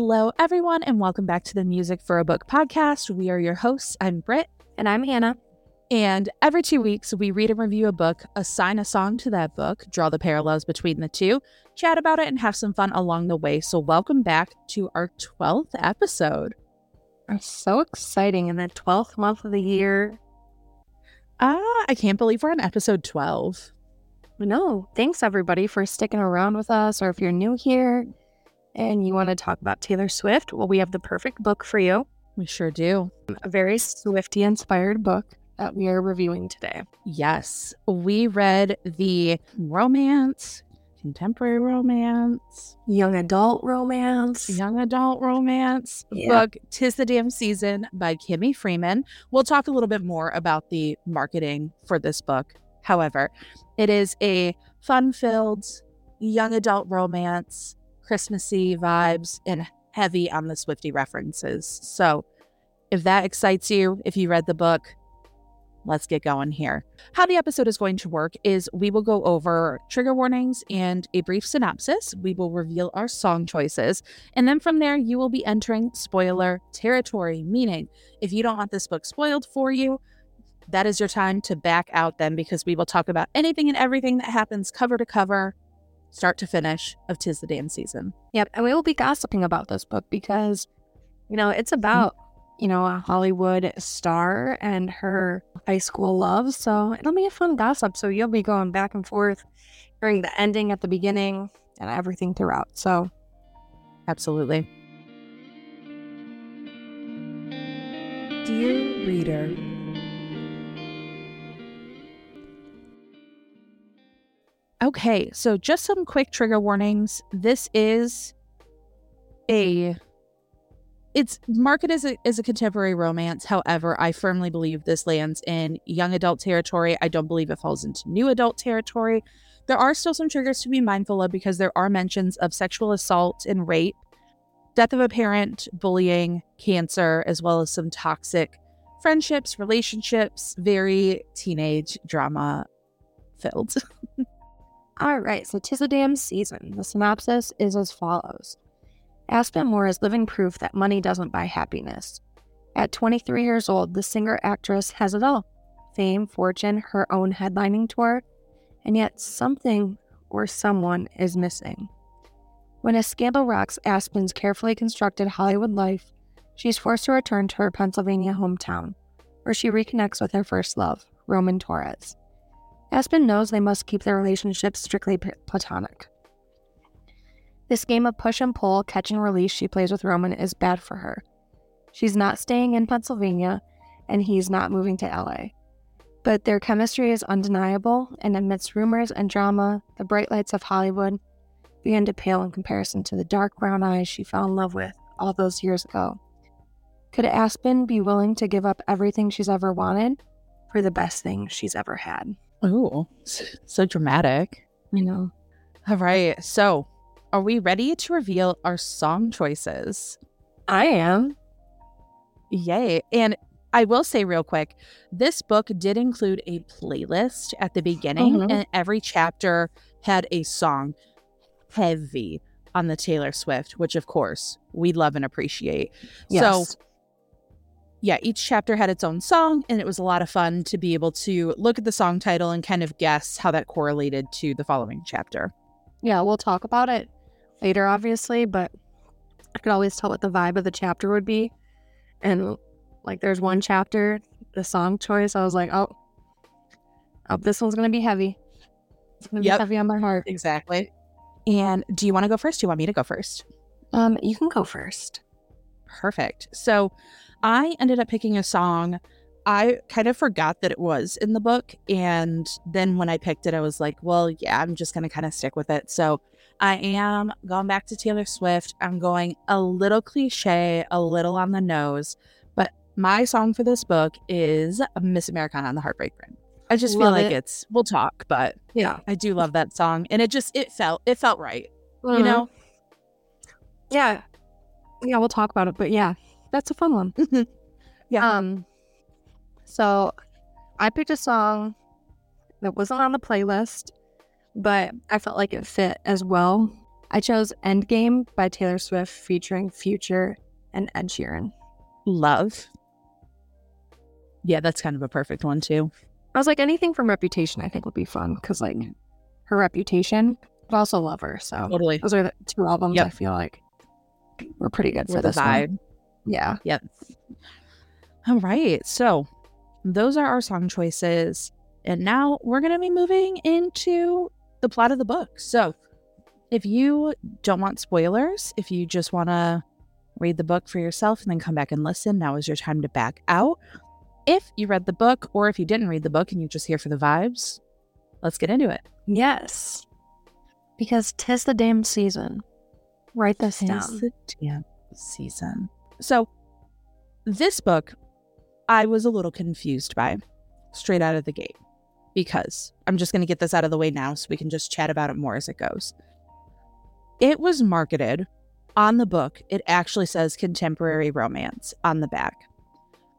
Hello, everyone, and welcome back to the Music for a Book podcast. We are your hosts. I'm Britt. And I'm Hannah. And every two weeks, we read and review a book, assign a song to that book, draw the parallels between the two, chat about it, and have some fun along the way. So, welcome back to our 12th episode. It's so exciting in the 12th month of the year. Ah, I can't believe we're on episode 12. No, thanks everybody for sticking around with us. Or if you're new here and you want to talk about Taylor Swift, well, we have the perfect book for you. We sure do. A very Swifty inspired book that we are reviewing today. Yes, we read the romance, contemporary romance, young adult romance, young adult romance Yeah. book, Tis the Damn Season by Kimi Freeman. We'll talk a little bit more about the marketing for this book. However, it is a fun filled young adult romance, Christmassy vibes, and heavy on the Swifty references. So, if that excites you, if you read the book, let's get going here. How the episode is going to work is we will go over trigger warnings and a brief synopsis. We will reveal our song choices. And then from there, you will be entering spoiler territory, meaning if you don't want this book spoiled for you, that is your time to back out then because we will talk about anything and everything that happens cover to cover, start to finish of Tis the Damn Season. Yep. And we will be gossiping about this book because, you know, it's about, you know, a Hollywood star and her high school love. So it'll be a fun gossip. So you'll be going back and forth during the ending at the beginning and everything throughout. So Absolutely. Dear reader, Okay, so just some quick trigger warnings. This is a it's marketed as a, as a contemporary romance. However, I firmly believe this lands in young adult territory. I don't believe it falls into new adult territory. There are still some triggers to be mindful of because there are mentions of sexual assault and rape, death of a parent, bullying, cancer, as well as some toxic friendships, relationships, very teenage drama filled. All right, so tis a damn season. The synopsis is as follows Aspen Moore is living proof that money doesn't buy happiness. At 23 years old, the singer actress has it all fame, fortune, her own headlining tour, and yet something or someone is missing. When a scandal rocks Aspen's carefully constructed Hollywood life, she's forced to return to her Pennsylvania hometown, where she reconnects with her first love, Roman Torres. Aspen knows they must keep their relationship strictly platonic. This game of push and pull, catch and release she plays with Roman is bad for her. She's not staying in Pennsylvania, and he's not moving to LA. But their chemistry is undeniable, and amidst rumors and drama, the bright lights of Hollywood begin to pale in comparison to the dark brown eyes she fell in love with all those years ago. Could Aspen be willing to give up everything she's ever wanted for the best thing she's ever had? Ooh, so dramatic. You know, All right, so are we ready to reveal our song choices? I am. Yay. And I will say real quick, this book did include a playlist at the beginning, Mhm. and every chapter had a song heavy on the Taylor Swift, which of course we love and appreciate. Yes. So, yeah, each chapter had its own song, and it was a lot of fun to be able to look at the song title and kind of guess how that correlated to the following chapter. yeah, we'll talk about it later, obviously, but I could always tell what the vibe of the chapter would be. And like, there's one chapter, the song choice, I was like, oh, oh, this one's gonna be heavy. It's gonna Yep. be heavy on my heart. Exactly. And do you want to go first? Do you want me to go first? Um, you can go first. Perfect. So I ended up picking a song. I kind of forgot that it was in the book. And then when I picked it, I was like, well, yeah, I'm just going to kind of stick with it. So I am going back to Taylor Swift. I'm going a little cliche, a little on the nose. But my song for this book is Miss Americana on the Heartbreak Ring. I just feel like it. it's, we'll talk, but Yeah. I do love that song. And it just, it felt, it felt right. You Mhm. know? Yeah. Yeah, we'll talk about it, but yeah, that's a fun one. Yeah. Um, so I picked a song that wasn't on the playlist, but I felt like it fit as well I chose Endgame by Taylor Swift featuring Future and Ed Sheeran. Love. Yeah, that's kind of a perfect one too. I was like, anything from Reputation, I think would be fun because, like, her reputation, but also love her. So Totally. those are the two albums Yep. I feel like were pretty good for For this one. Yeah. Yep. All right. So those are our song choices. And now we're going to be moving into the plot of the book. So if you don't want spoilers, if you just want to read the book for yourself and then come back and listen, now is your time to back out. If you read the book or if you didn't read the book and you're just here for the vibes, let's get into it. Yes. Because tis the damn season. Write this Tis down. the damn season. So, this book, I was a little confused by straight out of the gate because I'm just going to get this out of the way now so we can just chat about it more as it goes. It was marketed on the book, it actually says contemporary romance on the back.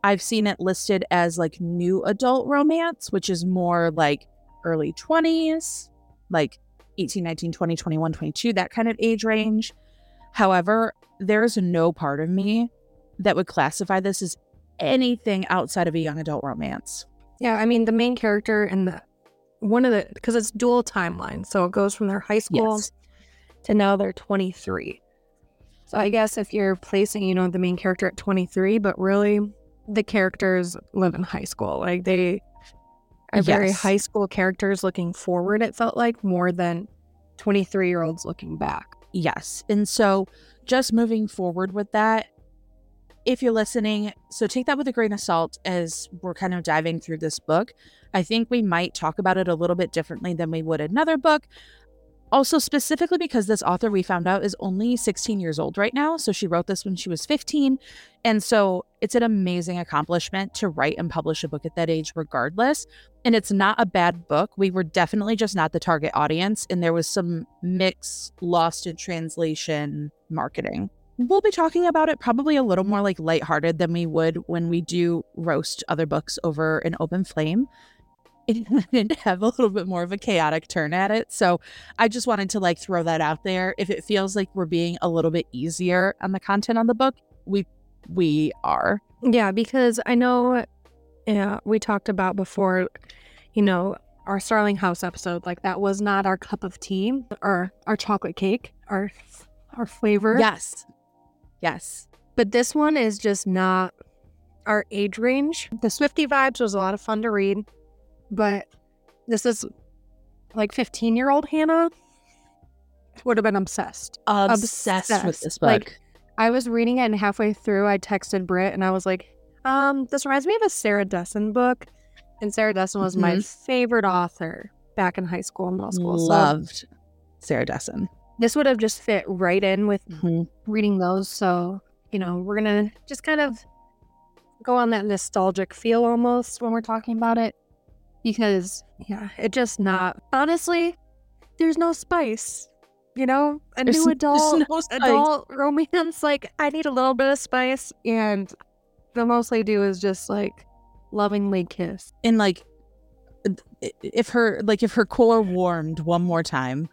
I've seen it listed as like new adult romance, which is more like early 20s, like 18, 19, 20, 21, 22, that kind of age range. However, there's no part of me that would classify this as anything outside of a young adult romance. Yeah, I mean the main character and the one of the because it's dual timeline, so it goes from their high school Yes. to now they're 23. So I guess if you're placing, you know, the main character at 23, but really the characters live in high school. Like they are very Yes. high school characters looking forward, it felt like, more than 23 year olds looking back. Yes. And so just moving forward with that, if you're listening, so take that with a grain of salt as we're kind of diving through this book. I think we might talk about it a little bit differently than we would another book. Also, specifically because this author we found out is only 16 years old right now. So she wrote this when she was 15. And so it's an amazing accomplishment to write and publish a book at that age, regardless. And it's not a bad book. We were definitely just not the target audience. And there was some mix, lost in translation marketing. We'll be talking about it probably a little more like lighthearted than we would when we do roast other books over an open flame. And have a little bit more of a chaotic turn at it. So I just wanted to like throw that out there. If it feels like we're being a little bit easier on the content on the book, we we are. Yeah, because I know yeah, we talked about before, you know, our Starling House episode, like that was not our cup of tea or our chocolate cake, our our flavor. Yes. Yes. But this one is just not our age range. The Swifty vibes was a lot of fun to read, but this is like 15 year old Hannah would have been obsessed. Obsessed, with this book. Like, I was reading it and halfway through I texted Britt and I was like, um, this reminds me of a Sarah Dessen book. And Sarah Dessen was my favorite author back in high school and middle school. So Loved Sarah Dessen. This would have just fit right in with Mhm. reading those. So, you know, we're going to just kind of go on that nostalgic feel almost when we're talking about it. Because, yeah, it just not, honestly, there's no spice. You know, a There's- new adult, no adult romance, like, I need a little bit of spice. And the most they do is just like lovingly kiss. And like if her like if her core warmed one more time.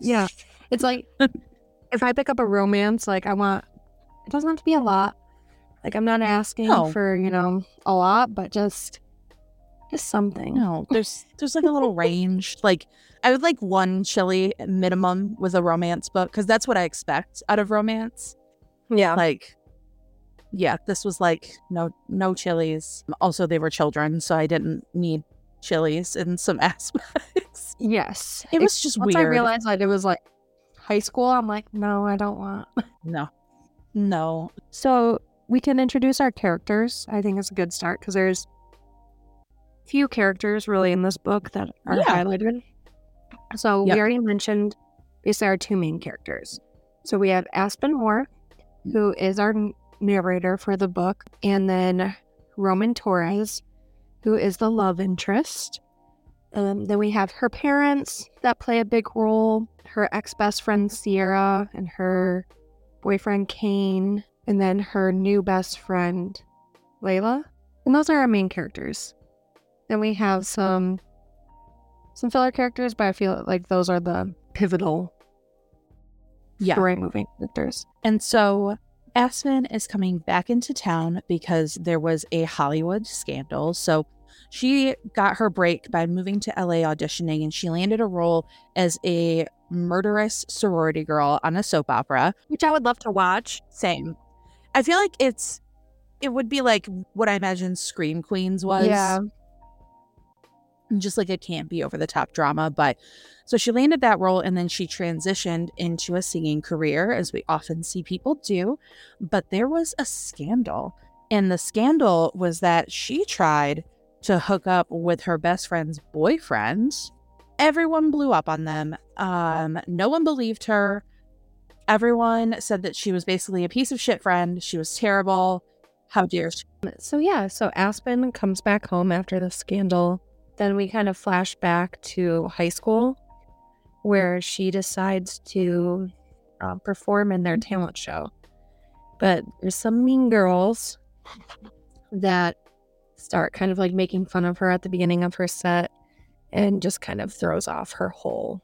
Yeah. It's like if I pick up a romance, like I want it doesn't have to be a lot. Like I'm not asking No. for, you know, a lot, but just just something. No, there's there's like a little range. Like I would like one chili minimum with a romance book because that's what I expect out of romance. Yeah. Like, yeah, this was like no no chilies. Also, they were children, so I didn't need chilies in some aspects. Yes. It was just Once weird. I realized that it was like high school, I'm like, no, I don't want. no, no. So we can introduce our characters. I think it's a good start because there's few characters really in this book that are Yeah. highlighted. So Yep. we already mentioned basically our two main characters. So we have Aspen Moore, mm. who is our narrator for the book, and then Roman Torres, who is the love interest. Um, then we have her parents that play a big role, her ex best friend Sierra, and her boyfriend Kane, and then her new best friend Layla. And those are our main characters. Then we have some some filler characters, but I feel like those are the pivotal Yeah. story moving characters. And so Aspen is coming back into town because there was a Hollywood scandal. So she got her break by moving to LA auditioning and she landed a role as a murderous sorority girl on a soap opera. Which I would love to watch. Same. I feel like it's it would be like what I imagine Scream Queens was. Yeah. Just like it can't be over the top drama. But so she landed that role and then she transitioned into a singing career, as we often see people do. But there was a scandal. And the scandal was that she tried to hook up with her best friend's boyfriend. Everyone blew up on them. Um, no one believed her. Everyone said that she was basically a piece of shit friend. She was terrible. How dare she? So yeah, so Aspen comes back home after the scandal. Then we kind of flash back to high school where she decides to uh, perform in their talent show. But there's some mean girls that start kind of like making fun of her at the beginning of her set and just kind of throws off her whole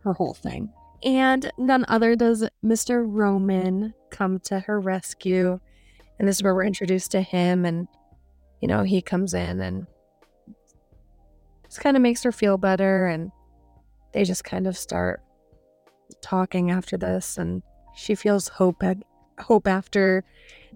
her whole thing. And none other does Mr. Roman come to her rescue. And this is where we're introduced to him and you know, he comes in and just kind of makes her feel better and they just kind of start talking after this and she feels hope hope after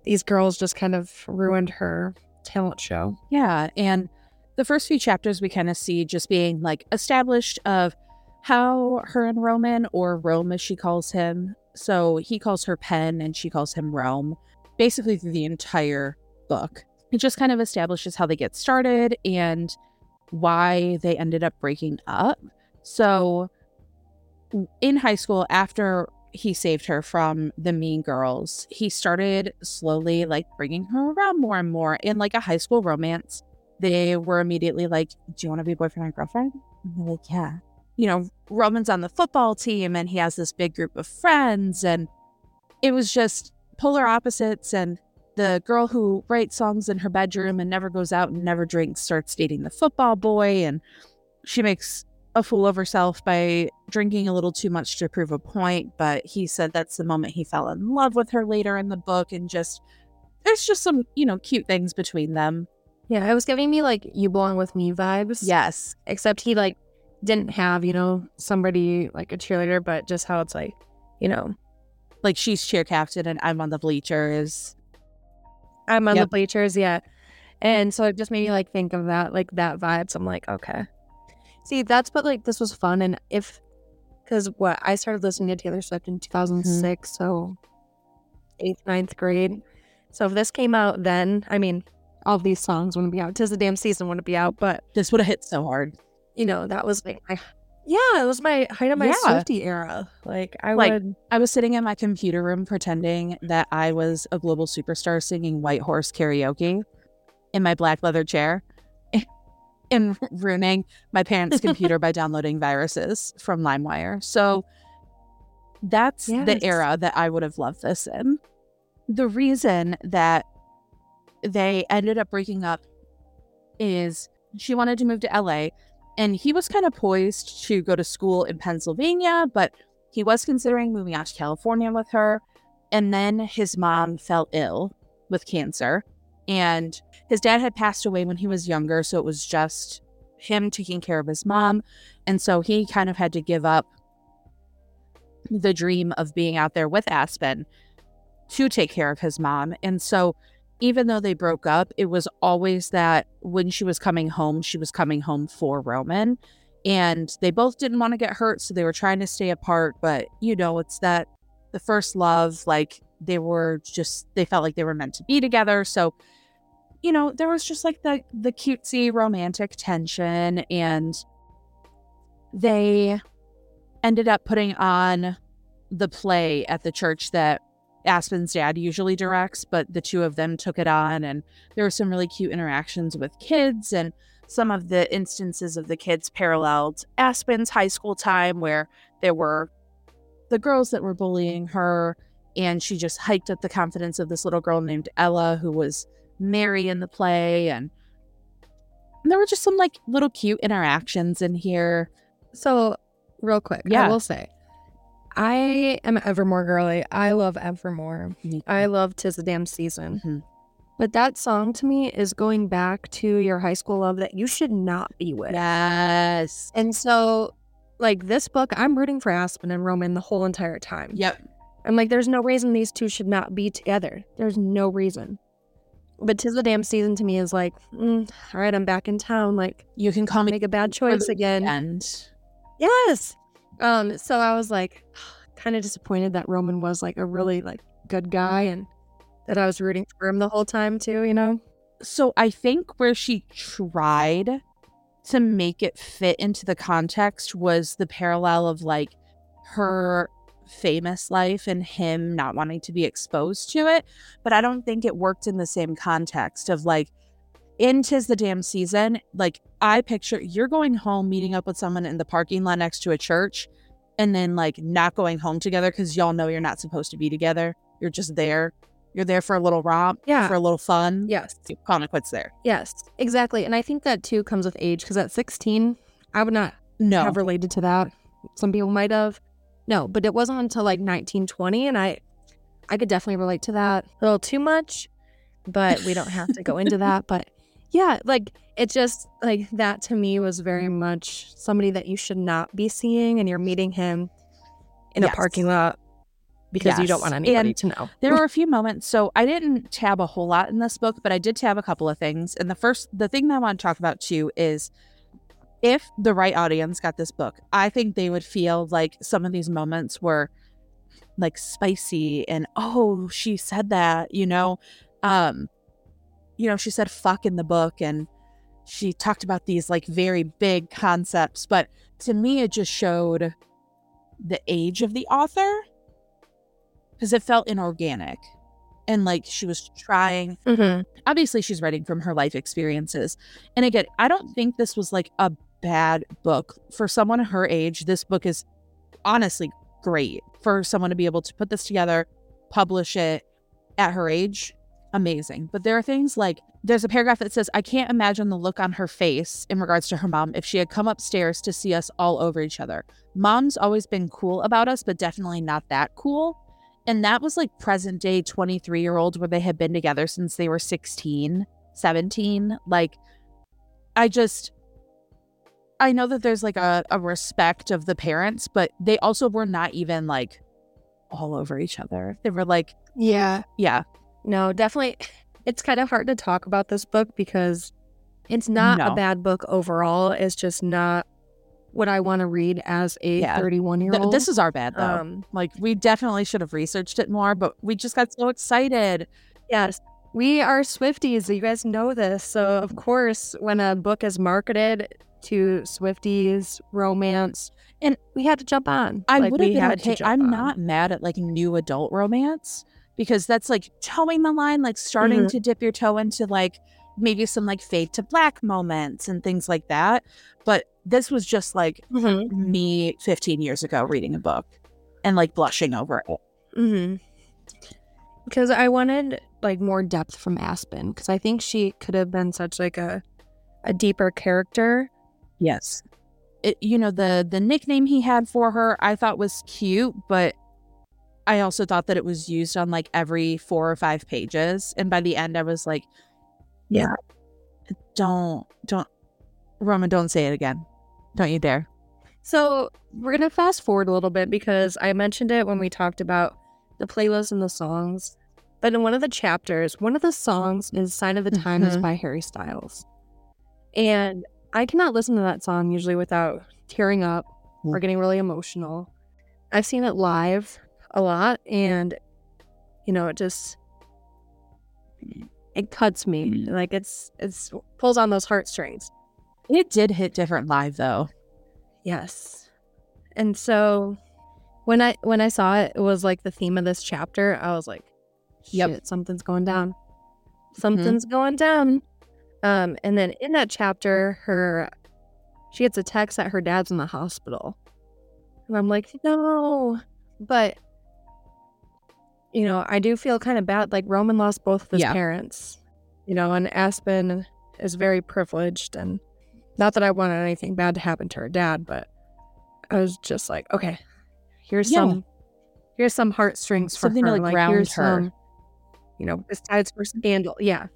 these girls just kind of ruined her talent show. Yeah. And the first few chapters we kind of see just being like established of how her and Roman, or Rome as she calls him, so he calls her Pen and she calls him Rome, basically through the entire book. It just kind of establishes how they get started and why they ended up breaking up. So in high school, after he saved her from the mean girls, he started slowly like bringing her around more and more in like a high school romance. They were immediately like, Do you want to be boyfriend and girlfriend? Like, Yeah. You know, Roman's on the football team and he has this big group of friends. And it was just polar opposites. And the girl who writes songs in her bedroom and never goes out and never drinks starts dating the football boy. And she makes a fool of herself by drinking a little too much to prove a point. But he said that's the moment he fell in love with her later in the book. And just, there's just some, you know, cute things between them. Yeah, it was giving me like you belong with me vibes. Yes. Except he like didn't have, you know, somebody like a cheerleader, but just how it's like, you know, Like she's cheer captain and I'm on the bleachers. I'm on Yep. the bleachers, yeah. And so it just made me like think of that, like that vibe. So I'm like, okay. See, that's what like this was fun. And if, because what I started listening to Taylor Swift in mm-hmm. 2006, so eighth, ninth grade. So if this came out then, I mean, all these songs wouldn't be out. Tis the damn season wouldn't be out, but This would have hit so hard. you know, that was like my, yeah, it was my height of my Yeah. Swifty era. Like I Like- would, I was sitting in my computer room pretending that I was a global superstar singing White Horse karaoke in my black leather chair and ruining my parents' computer by downloading viruses from LimeWire. So that's the era that I would have loved this in. The reason that they ended up breaking up is she wanted to move to LA and he was kind of poised to go to school in Pennsylvania, but he was considering moving out to California with her. And then his mom fell ill with cancer. And his dad had passed away when he was younger. So it was just him taking care of his mom. And so he kind of had to give up the dream of being out there with Aspen to take care of his mom. And so even though they broke up, it was always that when she was coming home, she was coming home for Roman. And they both didn't want to get hurt. So they were trying to stay apart. But, you know, it's that the first love, like they were just, they felt like they were meant to be together. So, you know, there was just like the, the cutesy romantic tension. And they ended up putting on the play at the church that Aspen's dad usually directs, but the two of them took it on, and there were some really cute interactions with kids, and some of the instances of the kids paralleled Aspen's high school time, where there were the girls that were bullying her, and she just hiked up the confidence of this little girl named Ella, who was Mary in the play, and there were just some like little cute interactions in here. so real quick, Yeah. I will say, I am Evermore girly. I love Evermore. I love Tis the Damn Season. Mhm. But that song to me is going back to your high school love that you should not be with. Yes. And so, like this book, I'm rooting for Aspen and Roman the whole entire time. Yep. I'm like, there's no reason these two should not be together. There's no reason. But Tis the Damn Season to me is like, mm, all right, I'm back in town. Like, You can call me make a bad choice again. And Yes. Um, so I was like kind of disappointed that Roman was like a really like good guy and that I was rooting for him the whole time too, you know? So I think where she tried to make it fit into the context was the parallel of like her famous life and him not wanting to be exposed to it. But I don't think it worked in the same context of like, in Tis the Damn Season, like I picture you're going home, meeting up with someone in the parking lot next to a church, and then like not going home together because y'all know you're not supposed to be together. You're just there. You're there for a little romp, Yeah. for a little fun. Yes. You calling it quits there. Yes. Exactly. And I think that too comes with age because at 16, I would not No. have related to that. Some people might have. No, but it wasn't until like 1920 and I I could definitely relate to that. A little too much, but we don't have to go into that, but yeah, like it just like that to me was very much somebody that you should not be seeing and you're meeting him in Yes. a parking lot because you don't want anybody And to know. there were a few moments. So I didn't tab a whole lot in this book, but I did tab a couple of things. And the first, the thing that I want to talk about too is if the right audience got this book, I think they would feel like some of these moments were like spicy and oh, she said that, you know, um, you know, she said fuck in the book and she talked about these like very big concepts, but to me, it just showed the age of the author because it felt inorganic and like she was trying Mm-hmm. obviously she's writing from her life experiences and again i don't think this was like a bad book. For someone her age this book is honestly great. For someone to be able to put this together publish it at her age amazing. But there are things like there's a paragraph that says i can't imagine the look on her face in regards to her mom if she had come upstairs to see us all over each other. Mom's always been cool about us but definitely not that cool. And that was like present day 23 year old where they had been together since they were 16, 17. Like, I just, I know that there's like a, a respect of the parents, but they also were not even like all over each other. They were like, Yeah. yeah, No, definitely. It's kind of hard to talk about this book because it's not No. a bad book overall. It's just not what I want to read as a Yeah. 31 year Th- old. this is our bad though. um, like, we definitely should have researched it more, but we just got so excited. yes, we are Swifties. You guys know this. So, of course, when a book is marketed to Swifties, romance, And we had to jump on. I Like, would have been okay. jump I'm on. not mad at like new adult romance because that's like towing the line, like starting Mhm. to dip your toe into like maybe some like fade to black moments and things like that. But this was just like Mhm. me 15 years ago reading a book and like blushing over it. hmm Because I wanted like more depth from Aspen because I think she could have been such like a a deeper character. Yes. It, you know the the nickname he had for her I thought was cute, but I also thought that it was used on like every four or five pages, and by the end I was like, Yeah. don't don't Roman, don't say it again, don't you dare. So we're gonna fast forward a little bit because I mentioned it when we talked about the playlist and the songs. But in one of the chapters, one of the songs is "Sign of the Times" Mhm. by Harry Styles, and I cannot listen to that song usually without tearing up or Mm. getting really emotional. I've seen it live a lot, and you know, it just it cuts me Mm. like it's it's pulls on those heartstrings. It did hit different live though. Yes. And so when I when I saw it, it was like the theme of this chapter. I was like, Yep. shit, something's going down. Something's going down. Um, and then in that chapter, her she gets a text that her dad's in the hospital. And I'm like, no. But you know, I do feel kind of bad. Like Roman lost both of his Yeah. parents. You know, and Aspen is very privileged and not that I wanted anything bad to happen to her dad, but I was just like, okay, here's Yeah. some here's some heartstrings for Something to, like, like ground her. some, you know, besides for scandal. Yeah.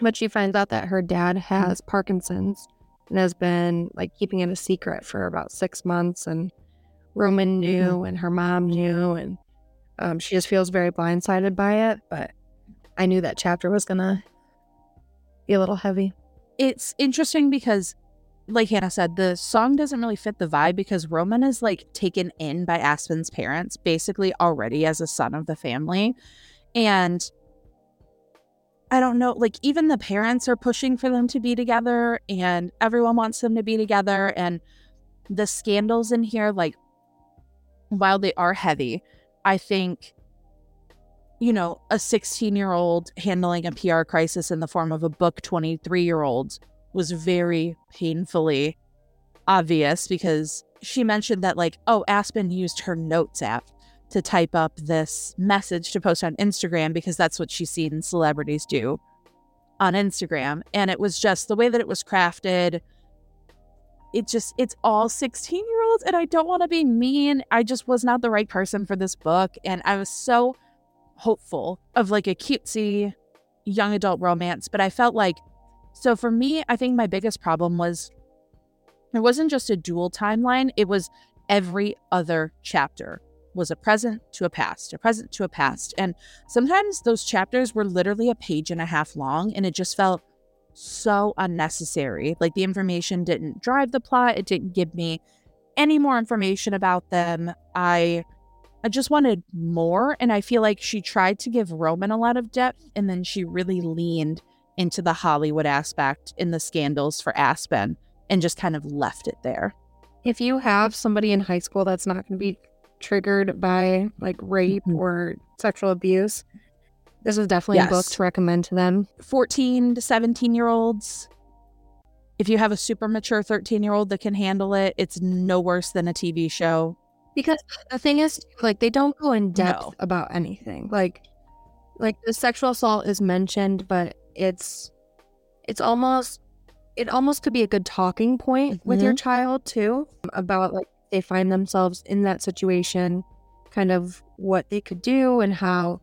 But she finds out that her dad has Parkinson's and has been like keeping it a secret for about six months and Roman knew and her mom knew and um, she just feels very blindsided by it. But I knew that chapter was gonna be a little heavy. it's interesting because like hannah said the song doesn't really fit the vibe because roman is like taken in by aspen's parents basically already as a son of the family and i don't know like even the parents are pushing for them to be together and everyone wants them to be together and the scandals in here like while they are heavy i think you know a 16 year old handling a pr crisis in the form of a book 23 year old was very painfully obvious because she mentioned that like oh aspen used her notes app to type up this message to post on instagram because that's what she's seen celebrities do on instagram. And it was just the way that it was crafted. It just it's all 16 year olds and i don't want to be mean. I just was not the right person for this book. And i was so hopeful of like a cutesy young adult romance but i felt like so for me i think my biggest problem was it wasn't just a dual timeline it was every other chapter was a present to a past a present to a past and sometimes those chapters were literally a page and a half long and it just felt so unnecessary like the information didn't drive the plot it didn't give me any more information about them i I just wanted more. And I feel like she tried to give Roman a lot of depth and then she really leaned into the Hollywood aspect in the scandals for Aspen and just kind of left it there. If you have somebody in high school that's not going to be triggered by like rape Mhm. or sexual abuse, this is definitely a book to recommend to them. 14 to 17 year olds, if you have a super mature 13 year old that can handle it, it's no worse than a TV show. Because the thing is, like, they don't go in depth No. about anything. Like, like the sexual assault is mentioned, but it's, it's almost, it almost could be a good talking point with your child too about like they find themselves in that situation, kind of what they could do and how,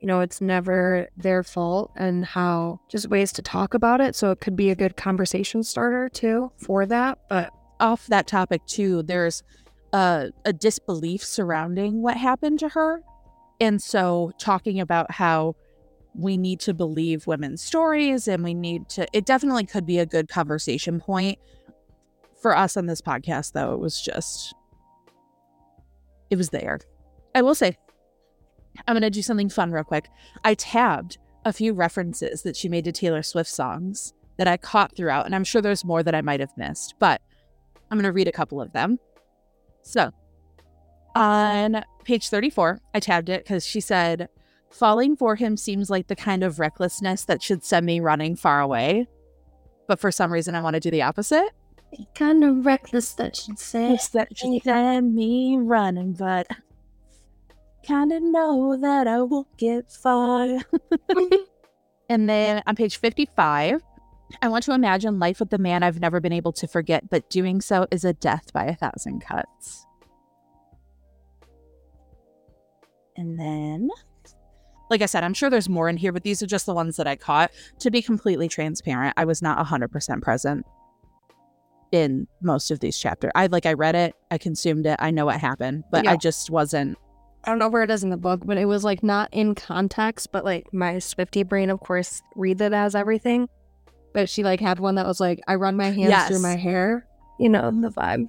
you know, it's never their fault and how just ways to talk about it. So it could be a good conversation starter too for that. But Off that topic, too, there's a, a disbelief surrounding what happened to her. And so, talking about how we need to believe women's stories and we need to, it definitely could be a good conversation point for us on this podcast, though. It was just, it was there. I will say, I'm going to do something fun real quick. I tabbed a few references that she made to Taylor Swift songs that I caught throughout, and I'm sure there's more that I might have missed, but I'm going to read a couple of them. So, on page 34, I tabbed it because she said, Falling for him seems like the kind of recklessness that should send me running far away. But for some reason, I want to do the opposite. Kind of reckless that should say. It's that should had me running, but kind of know that I won't get far. and then on page 55, I want to imagine life with the man I've never been able to forget, but doing so is a death by a thousand cuts. And then, like I said, I'm sure there's more in here, but these are just the ones that I caught. To be completely transparent, I was not 100% present in most of these chapters. I like I read it, I consumed it, I know what happened, but I just wasn't I don't know where it is in the book, but it was like not in context, but like my Swifty brain, of course, reads it as everything. But she like had one that was like, I run my hands through my hair. You know, the vibe.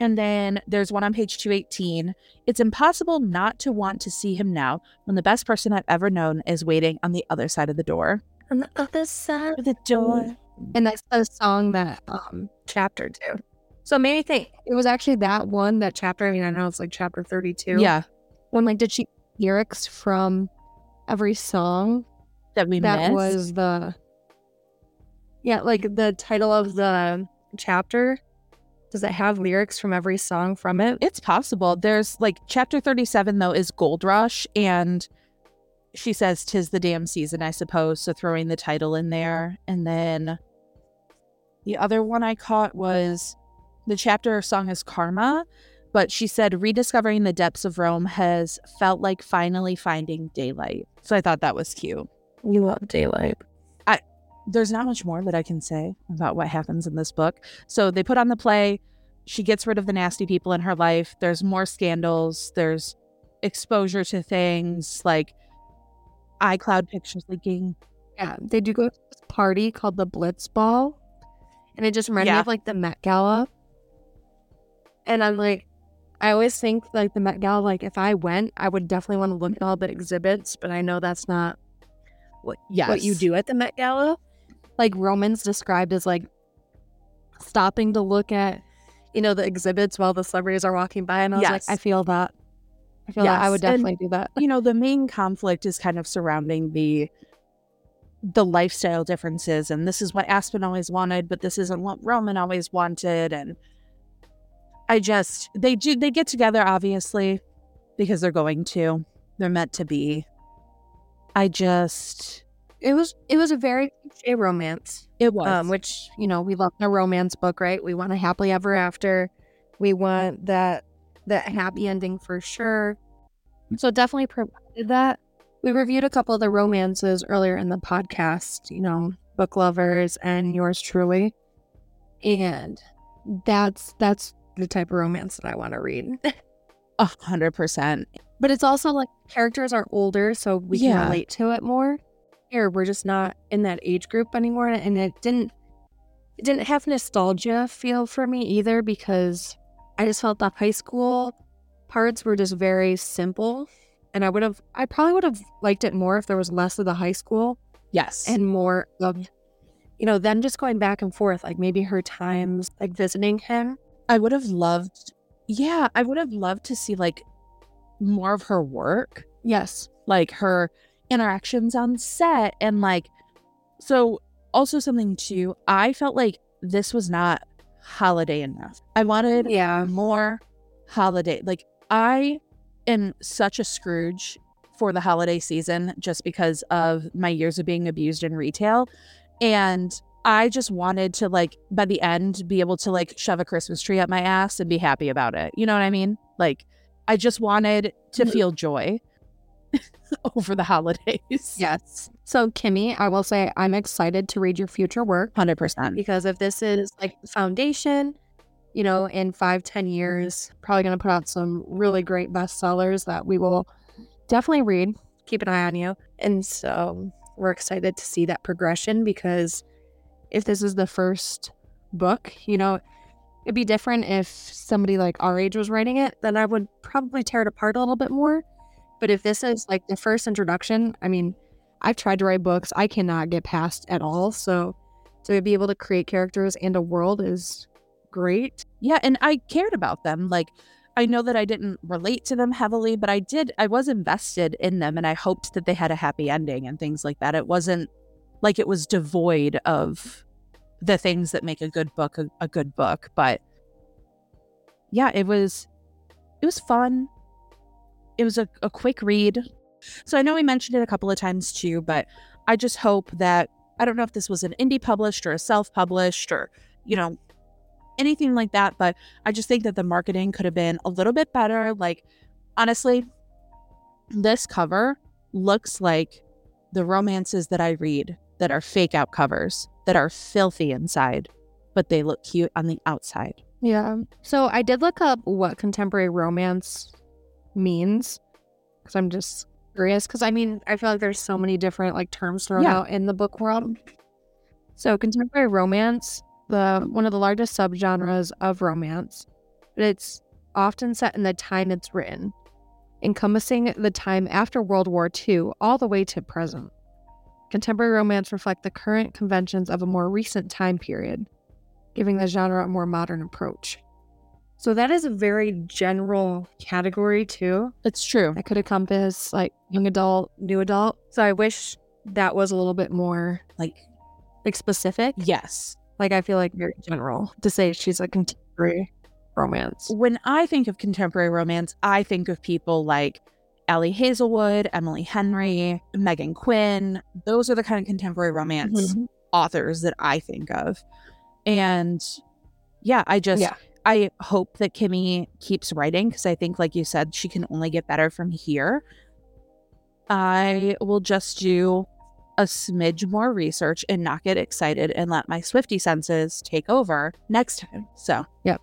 And then there's one on page 218. It's impossible not to want to see him now when the best person I've ever known is waiting on the other side of the door. On the other side of The door. And that's the song that um chapter two. So it made me think it was actually that one, that chapter. I mean, I know it's like chapter 32. Yeah, When like did she lyrics from every song that we that missed. was the yeah like the title of the chapter does it have lyrics from every song from it It's possible. There's like chapter 37 though is Gold Rush and she says tis the damn season, I suppose, so throwing the title in there. And then the other one I caught was the chapter song is Karma, But she said rediscovering the depths of Rome has felt like finally finding daylight. So I thought that was cute. You love daylight. I, There's not much more that I can say about what happens in this book. So they put on the play. She gets rid of the nasty people in her life. There's more scandals. There's exposure to things like iCloud pictures leaking. Yeah, they do go to this party called the Blitz Ball, and it just reminded me of like the Met Gala. And I'm like, I always think like the Met Gala, like if I went, I would definitely want to look at all the exhibits, but I know that's not Yes. what you do at the Met Gala. Like Romans described as like stopping to look at, you know, the exhibits while the celebrities are walking by, and I was Yes. like, I feel that. I feel that I Yes, would and- definitely do that. you know the main conflict is kind of surrounding the the lifestyle differences and this is what aspen always wanted but this isn't what roman always wanted and i just they do they get together obviously because they're going to they're meant to be i just It was it was a very a romance. it was um, which you know we love a romance book, right? We want a happily ever after. We want that that happy ending for sure. So definitely provided that. We reviewed a couple of the romances earlier in the podcast. You know, book lovers and yours truly, and that's that's the type of romance that I want to read. a hundred percent but it's also like characters are older, so we can Yeah. relate to it more. Here, we're just not in that age group anymore, and it didn't it didn't have nostalgia feel for me either because I just felt the high school parts were just very simple, and I would have I probably would have liked it more if there was less of the high school yes. and more of you know them just going back and forth, like maybe her times like visiting him. i would have loved yeah i would have loved to see like more of her work. Yes, like her interactions on set and like so also something too i felt like this was not holiday enough. I wanted yeah, more holiday like i am such a scrooge for the holiday season just because of my years of being abused in retail and i just wanted to like by the end be able to like shove a christmas tree up my ass and be happy about it you know what i mean like i just wanted to Mhm. feel joy over the holidays yes. So Kimi, I will say I'm excited to read your future work. 100% because if this is like foundation, you know, in five, ten mm-hmm. years, probably going to put out some really great bestsellers that we will definitely read. Keep an eye on you. And so we're excited to see that progression because if this is the first book, you know, it'd be different if somebody like our age was writing it, then I would probably tear it apart a little bit more. But if this is like the first introduction, I mean, I've tried to write books I cannot get past at all. So to be able to create characters and a world is great. Yeah, and I cared about them. Like I know that I didn't relate to them heavily, but I did I was invested in them and I hoped that they had a happy ending and things like that. It wasn't like it was devoid of the things that make a good book a, a good book, but yeah, it was it was fun. It was a, a quick read. So I know we mentioned it a couple of times too, but I just hope that I don't know if this was an indie published or a self-published or, you know, anything like that, but I just think that the marketing could have been a little bit better. Like, honestly, this cover looks like the romances that I read that are fake out covers, that are filthy inside, but they look cute on the outside. Yeah. So I did look up what contemporary romance means because I'm just curious. Because I mean, I feel like there's so many different like terms thrown Yeah. out in the book world. So contemporary romance, the one of the largest subgenres of romance, but it's often set in the time it's written, encompassing the time after World War II all the way to present. Contemporary romance reflect the current conventions of a more recent time period giving the genre a more modern approach. So that is a very general category too. It's true. That could encompass like young adult, new adult. So I wish that was a little bit more Like, like specific. yes. Like I feel like very general to say she's a contemporary romance. When I think of contemporary romance, I think of people like Ellie Hazelwood, Emily Henry, Meghan Quinn. Those are the kind of contemporary romance Mhm. authors that I think of. And yeah, I just Yeah. I hope that Kimi keeps writing because I think, like you said, she can only get better from here. I will just do a smidge more research and not get excited and let my Swiftie senses take over next time. So, Yep.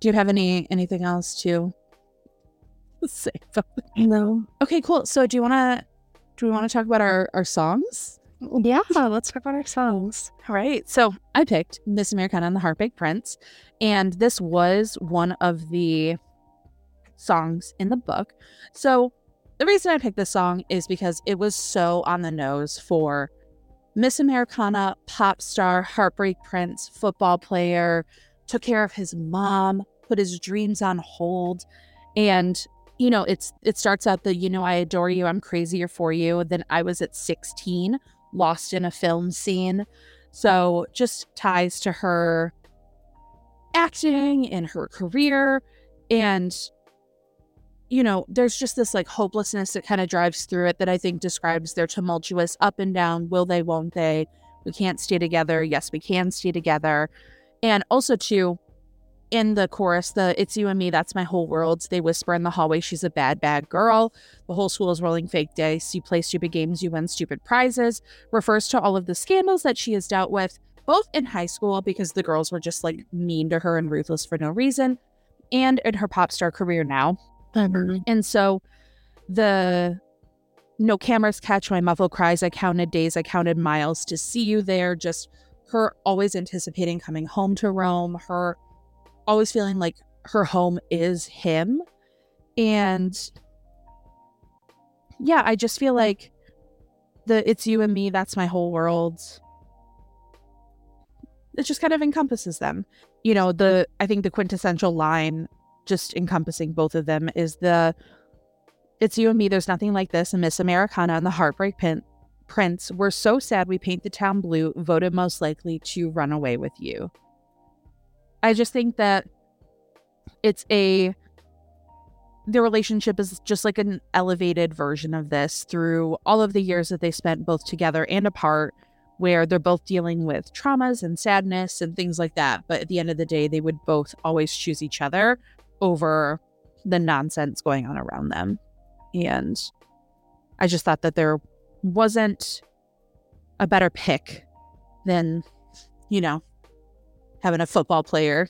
Do you have any anything else to say? No. Okay, cool. So, do you want to do we want to talk about our our songs? Yeah, let's talk about our songs. All right. So I picked Miss Americana and the Heartbreak Prince. And this was one of the songs in the book. So the reason I picked this song is because it was so on the nose for Miss Americana, pop star, Heartbreak Prince, football player, took care of his mom, put his dreams on hold. And you know, it's it starts out the you know I adore you, I'm crazier for you. than I was at 16 lost in a film scene. So just ties to her acting and her career. And, you know, there's just this like hopelessness that kind of drives through it that I think describes their tumultuous up and down will they, won't they? We can't stay together. Yes, we can stay together. And also, too, in the chorus, the It's You and Me, That's My Whole World, they whisper in the hallway, She's a bad, bad girl. The whole school is rolling fake dice. You play stupid games, you win stupid prizes. Refers to all of the scandals that she has dealt with, both in high school, because the girls were just like mean to her and ruthless for no reason, and in her pop star career now. Mm-hmm. And so the no cameras catch my muffled cries. I counted days, I counted miles to see you there. Just her always anticipating coming home to Rome, her always feeling like her home is him. And yeah, I just feel like the it's you and me, that's my whole world. It just kind of encompasses them. You know, the I think the quintessential line just encompassing both of them is the it's you and me, there's nothing like this, and Miss Americana and the Heartbreak Pin- Prince. We're so sad we paint the town blue, voted most likely to run away with you. I just think that it's a their relationship is just like an elevated version of this through all of the years that they spent both together and apart where they're both dealing with traumas and sadness and things like that but at the end of the day they would both always choose each other over the nonsense going on around them and i just thought that there wasn't a better pick than you know having a football player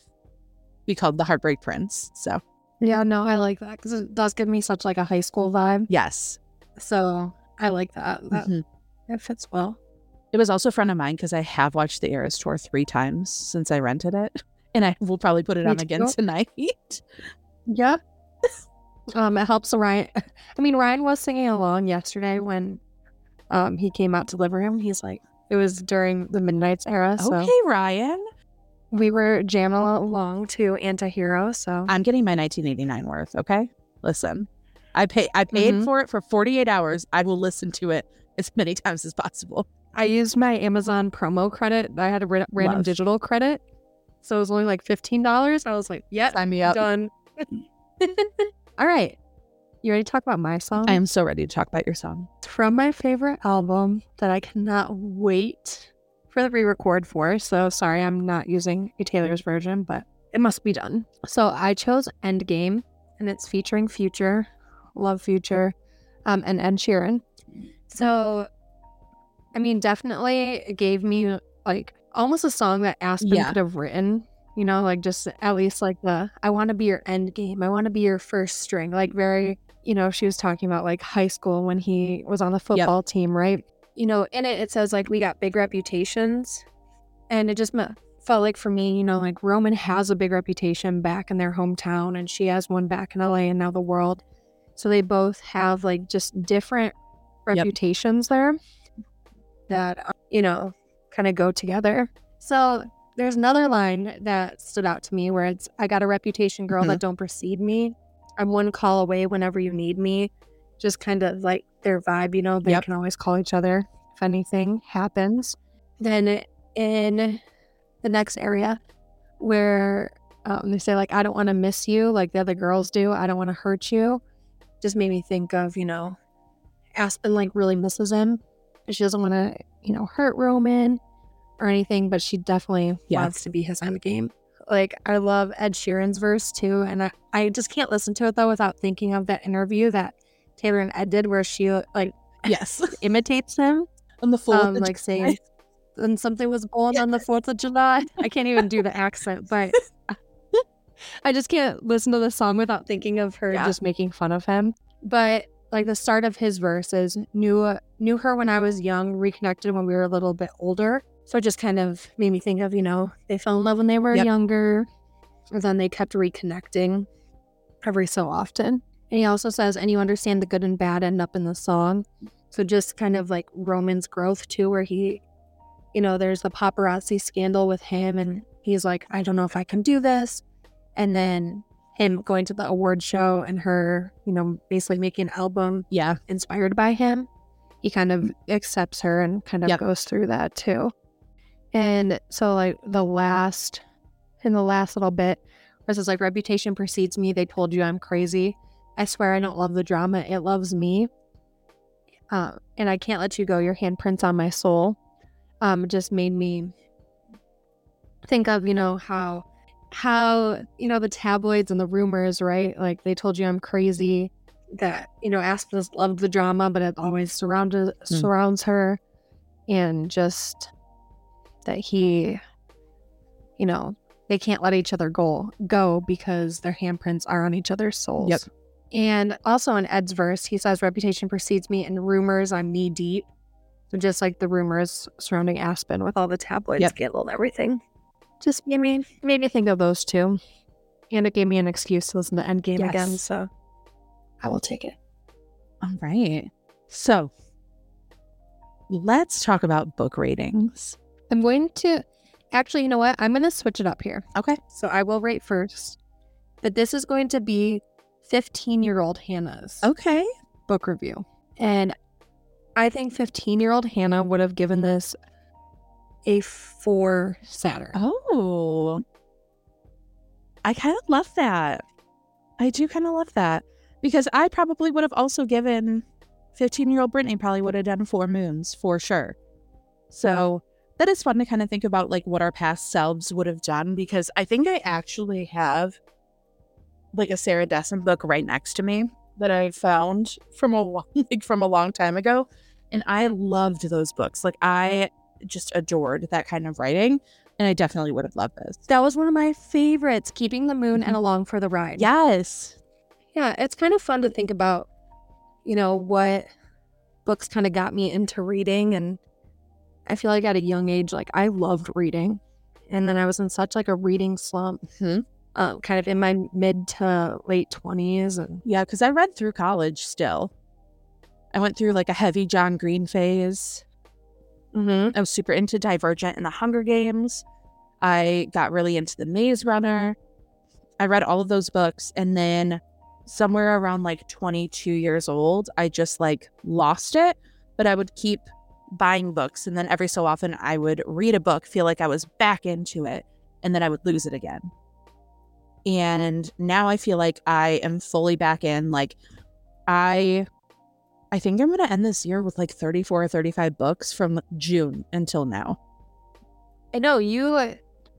be called the Heartbreak Prince. So, Yeah, no, I like that because it does give me such like a high school vibe. yes. So I like that. That, Mhm. that fits well. It was also a friend of mine because I have watched the Eras Tour three times since I rented it. And I will probably put it Me on again tonight. Yeah. um, it helps Ryan. I mean, Ryan was singing along yesterday when um he came out to deliver him. He's like, it was during the Midnights era, so Okay, Ryan. we were jamming along to Antihero. So I'm getting my 1989 worth. Okay, listen. I pay. I paid Mhm. for it for 48 hours. I will listen to it as many times as possible. I used my Amazon promo credit. I had a ra- random Love. digital credit, so it was only like fifteen dollars. I was like, "Yep, Sign me up. done." All right, you ready to talk about my song? I am so ready to talk about your song. It's from my favorite album that I cannot wait for the re-record for. So sorry, I'm not using a Taylor's version, but it must be done. So I chose Endgame, and it's featuring Future, Love Future, um, and Ed Sheeran. So, I mean, definitely it gave me like almost a song that Aspen Yeah. could have written. You know, like just at least like the I want to be your end game. I want to be your first string. Like very, you know, she was talking about like high school when he was on the football team, right? You know, in it it says like we got big reputations, and it just felt like for me, you know, like Roman has a big reputation back in their hometown, and she has one back in LA and now the world. So they both have like just different reputations there that you know kind of go together. So there's another line that stood out to me where it's I got a reputation girl that don't precede me. I'm one call away whenever you need me. Just kind of like their vibe, you know, they Yep. can always call each other if anything happens. Then in the next area where um, they say like I don't want to miss you like the other girls do. I don't want to hurt you. Just made me think of, you know, Aspen like really misses him. She doesn't want to, you know, hurt Roman or anything, but she definitely Yeah. wants to be his end game. like I love Ed Sheeran's verse too, and I, I just can't listen to it though without thinking of that interview that Taylor and Ed did where she like Yes. imitates him, On the full um, like saying, "And something was born on the Fourth of July." I can't even do the accent, but I just can't listen to the song without thinking of her Yeah. just making fun of him. But like the start of his verse is knew knew her when I was young, reconnected when we were a little bit older. So it just kind of made me think of you know they fell in love when they were Yep. younger, and then they kept reconnecting every so often. And he also says, and you understand the good and bad end up in the song. So just kind of like Roman's growth too, where he, you know, there's the paparazzi scandal with him, and he's like, I don't know if I can do this. And then him going to the award show and her, you know, basically making an album Yeah. inspired by him. He kind of accepts her and kind of Yep. goes through that too. And so, like, the last, in the last little bit, where it says, like, reputation precedes me. They told you I'm crazy. I swear I don't love the drama. It loves me. Uh, and I can't let you go. Your handprints on my soul. Um, just made me think of, you know, how, how, you know, the tabloids and the rumors, right? Like, they told you I'm crazy that you know Aspen loved the drama, but it always surrounded surrounds her, and just that he, you know, they can't let each other go go because their handprints are on each other's souls. Yep. And also in Ed's verse, he says, "Reputation precedes me, and rumors I'm knee deep." So just like the rumors surrounding Aspen with all the tabloid Yep. scandal and everything, just made me made me think of those two, and it gave me an excuse to listen to Endgame Yes. again. So I will take it. All right. So let's talk about book ratings. I'm going to actually, you know what? I'm going to switch it up here. Okay. So I will rate first, but this is going to be 15 year old Hannah's Okay. book review. And I think 15 year old Hannah would have given this a four Saturn. Oh. I kind of love that. I do kind of love that because I probably would have also given 15 year old Brittany probably would have done four moons for sure. So that is fun to kind of think about like what our past selves would have done because I think I actually have like a Sarah Dessen book right next to me that I found from a lo- like from a long time ago and I loved those books. Like I just adored that kind of writing and I definitely would have loved this. That was one of my favorites, Keeping the Moon mm-hmm. and Along for the Ride. Yes. Yeah, it's kind of fun to think about, you know, what books kind of got me into reading. And I feel like at a young age, like I loved reading. And then I was in such like a reading slump, Mhm. um, kind of in my mid to late 20s. And Yeah, because I read through college still. I went through like a heavy John Green phase. mm-hmm. I was super into Divergent and the Hunger Games. I got really into the Maze Runner. I read all of those books. And then somewhere around like 22 years old, I just like lost it. But I would keep buying books. And then every so often, I would read a book, feel like I was back into it, and then I would lose it again. And now I feel like I am fully back in. Like, I. I think I'm going to end this year with like 34 or 35 books from June until now. I know you uh,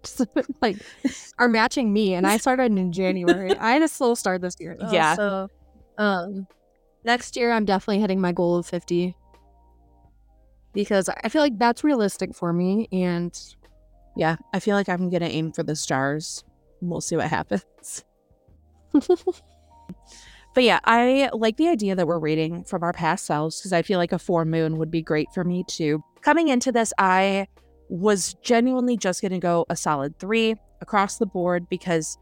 like are matching me, and I started in January. I had a slow start this year. though, Yeah. So, um, next year I'm definitely hitting my goal of 50 because I feel like that's realistic for me. And Yeah, I feel like I'm going to aim for the stars. We'll see what happens. But yeah, I like the idea that we're reading from our past selves because I feel like a four moon would be great for me too. Coming into this, I was genuinely just going to go a solid three across the board because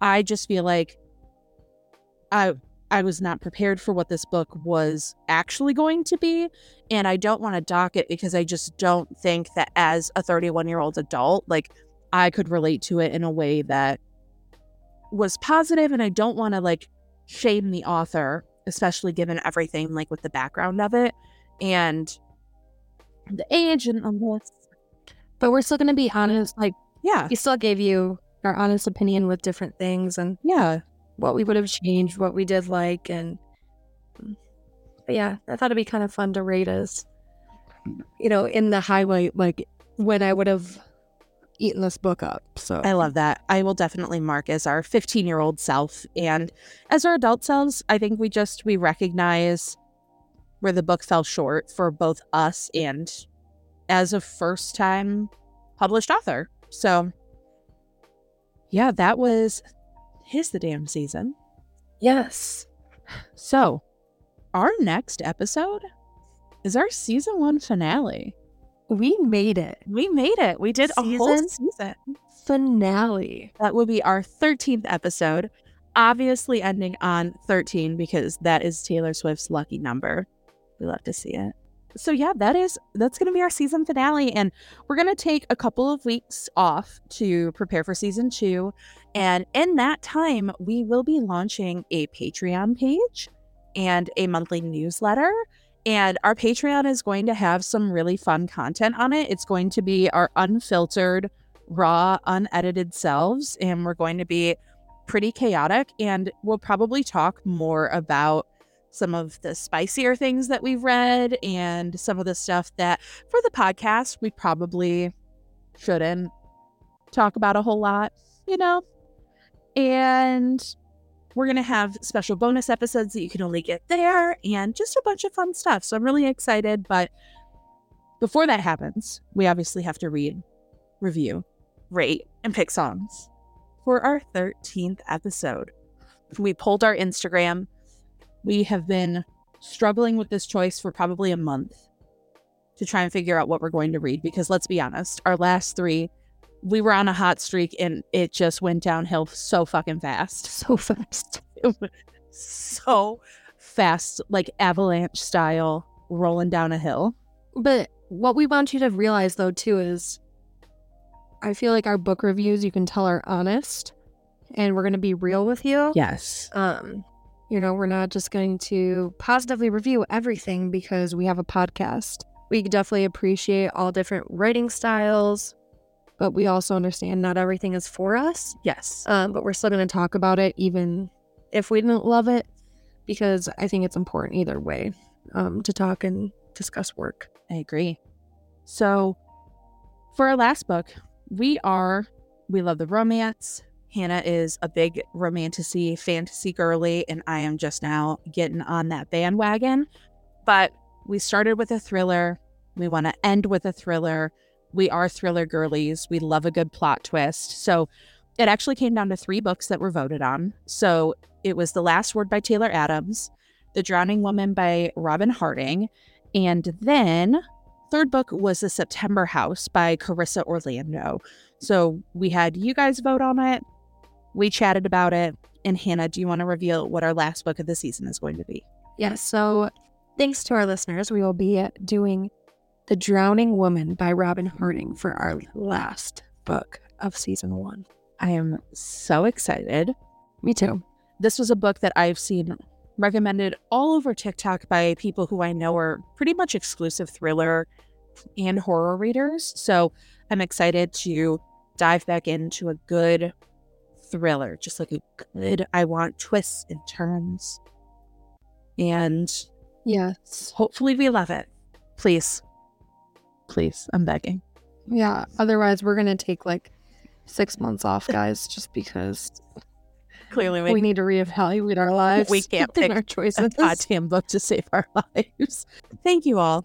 I just feel like I I was not prepared for what this book was actually going to be, and I don't want to dock it because I just don't think that as a 31 year old adult, like I could relate to it in a way that was positive. and I don't want to like shame the author, especially given everything like with the background of it and the age and all this. but we're still gonna be honest. Like Yeah, we still gave you our honest opinion with different things and yeah, what we would have changed, what we did like, and but yeah, I thought it'd be kind of fun to rate us, you know, in the highlight, like when I would have eaten this book up. So I love that. I will definitely mark as our 15 year old self. And as our adult selves, I think we just, we recognize where the book fell short for both us and as a first time published author. So yeah, that was Tis the damn season. yes. So our next episode is our season one finale. We made it. We made it. We did a whole Season? season. Finale. That will be our 13th episode. Obviously, ending on 13 because that is Taylor Swift's lucky number. We love to see it. So yeah, that is that's going to be our season finale and we're going to take a couple of weeks off to prepare for season 2 and in that time we will be launching a Patreon page and a monthly newsletter and our Patreon is going to have some really fun content on it. It's going to be our unfiltered raw, unedited selves, and we're going to be pretty chaotic. And we'll probably talk more about some of the spicier things that we've read and some of the stuff that for the podcast we probably shouldn't talk about a whole lot, you know? And we're going to have special bonus episodes that you can only get there and just a bunch of fun stuff. So I'm really excited. But before that happens, we obviously have to read, review, rate, and pick songs for our 13th episode. We pulled our Instagram. We have been struggling with this choice for probably a month to try and figure out what we're going to read because let's be honest, our last three, we were on a hot streak and it just went downhill so fucking fast. So fast. so fast, like avalanche style, rolling down a hill. But what we want you to realize though too is I feel like our book reviews you can tell are honest and we're going to be real with you. Yes. Um you know, we're not just going to positively review everything because we have a podcast. We definitely appreciate all different writing styles, but we also understand not everything is for us. Yes. Um, but we're still going to talk about it even if we didn't love it because I think it's important either way um, to talk and discuss work. I agree. So, for our last book, we are we love the romance. Hannah is a big romantasy fantasy girly, and I am just now getting on that bandwagon. But we started with a thriller. We want to end with a thriller. We are thriller girlies. We love a good plot twist. So it actually came down to three books that were voted on. So it was The Last Word by Taylor Adams, The Drowning Woman by Robyn Harding, and then third book was The September House by Carissa Orlando. So we had you guys vote on it. We chatted about it. And Hannah, do you want to reveal what our last book of the season is going to be? Yeah, so thanks to our listeners, we will be doing The Drowning Woman by Robyn Harding for our last book of season one. I am so excited. Me too. This was a book that I've seen recommended all over TikTok by people who I know are pretty much exclusive thriller and horror readers. So I'm excited to dive back into a good thriller, just like a good, I want twists and turns. And Yes. hopefully we love it. Please. Please, I'm begging. Yeah. Otherwise, we're going to take like six months off, guys, just because Clearly, we need to reevaluate our lives. We can't pick our choices. goddamn book to save our lives. Thank you all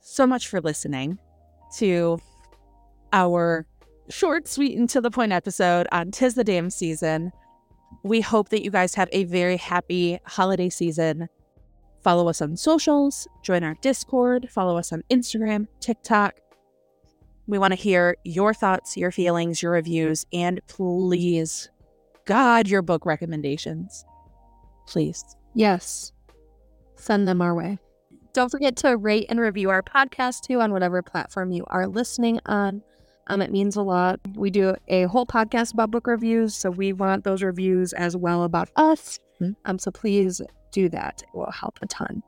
so much for listening to our short, sweet, and to the point episode on Tis the Damn Season. We hope that you guys have a very happy holiday season. Follow us on socials, join our Discord, follow us on Instagram, TikTok. We want to hear your thoughts, your feelings, your reviews, and please, God, your book recommendations. Please. Yes. Send them our way. Don't forget to rate and review our podcast too on whatever platform you are listening on. Um, it means a lot. We do a whole podcast about book reviews, so we want those reviews as well about us. Hmm. Um, so please do that. It will help a ton.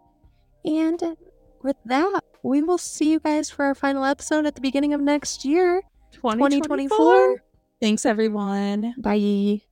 And with that, we will see you guys for our final episode at the beginning of next year, 2024. Thanks, everyone. Bye.